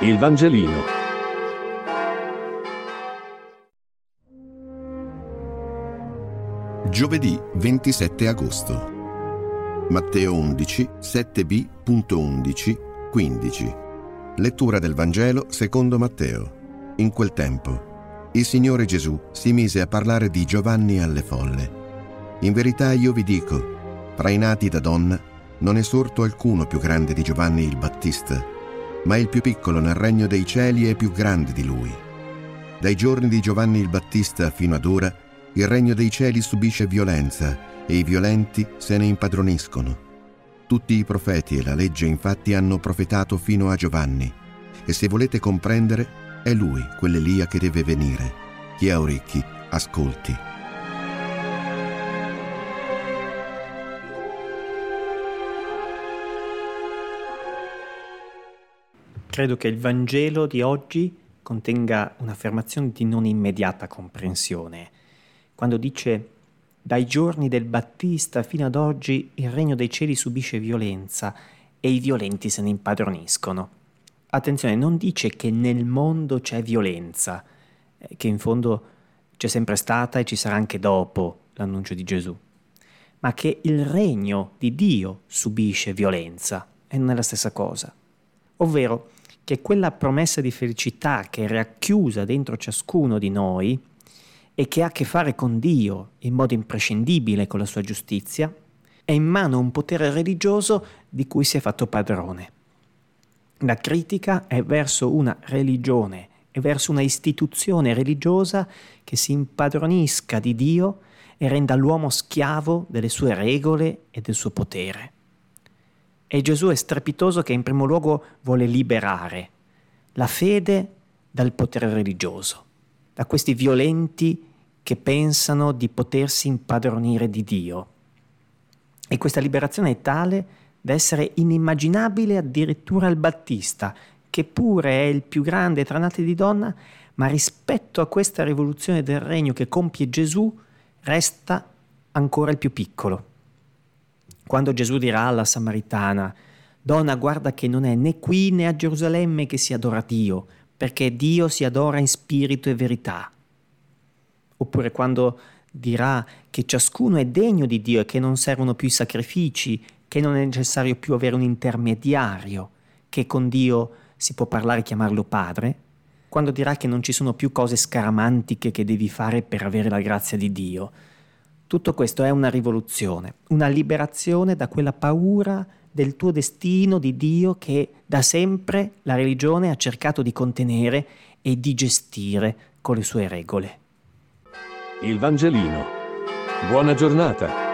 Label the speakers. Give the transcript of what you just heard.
Speaker 1: Il Vangelino.
Speaker 2: Giovedì 27 agosto. Matteo 11, 7b.11, 15. Lettura del Vangelo secondo Matteo. In quel tempo, il Signore Gesù si mise a parlare di Giovanni alle folle. In verità io vi dico, fra i nati da donna, non è sorto alcuno più grande di Giovanni il Battista ma il più piccolo nel regno dei cieli è più grande di lui. Dai giorni di Giovanni il Battista fino ad ora, il regno dei cieli subisce violenza e i violenti se ne impadroniscono. Tutti i profeti e la legge infatti hanno profetato fino a Giovanni, e se volete comprendere, è lui quell'Elia che deve venire. Chi ha orecchi, ascolti.
Speaker 3: Credo che il Vangelo di oggi contenga un'affermazione di non immediata comprensione. Quando dice dai giorni del Battista fino ad oggi il regno dei cieli subisce violenza e i violenti se ne impadroniscono. Attenzione, non dice che nel mondo c'è violenza, eh, che in fondo c'è sempre stata e ci sarà anche dopo l'annuncio di Gesù, ma che il regno di Dio subisce violenza e non è la stessa cosa. Ovvero, che quella promessa di felicità che è racchiusa dentro ciascuno di noi e che ha a che fare con Dio in modo imprescindibile con la sua giustizia, è in mano un potere religioso di cui si è fatto padrone. La critica è verso una religione e verso una istituzione religiosa che si impadronisca di Dio e renda l'uomo schiavo delle sue regole e del suo potere. E Gesù è strepitoso che in primo luogo vuole liberare la fede dal potere religioso, da questi violenti che pensano di potersi impadronire di Dio. E questa liberazione è tale da essere inimmaginabile addirittura al Battista, che pure è il più grande tra nati di donna, ma rispetto a questa rivoluzione del regno che compie Gesù resta ancora il più piccolo. Quando Gesù dirà alla Samaritana, Donna, guarda che non è né qui né a Gerusalemme che si adora Dio, perché Dio si adora in spirito e verità. Oppure quando dirà che ciascuno è degno di Dio e che non servono più i sacrifici, che non è necessario più avere un intermediario, che con Dio si può parlare e chiamarlo Padre, quando dirà che non ci sono più cose scaramantiche che devi fare per avere la grazia di Dio, tutto questo è una rivoluzione, una liberazione da quella paura del tuo destino di Dio che da sempre la religione ha cercato di contenere e di gestire con le sue regole.
Speaker 1: Il Vangelino. Buona giornata.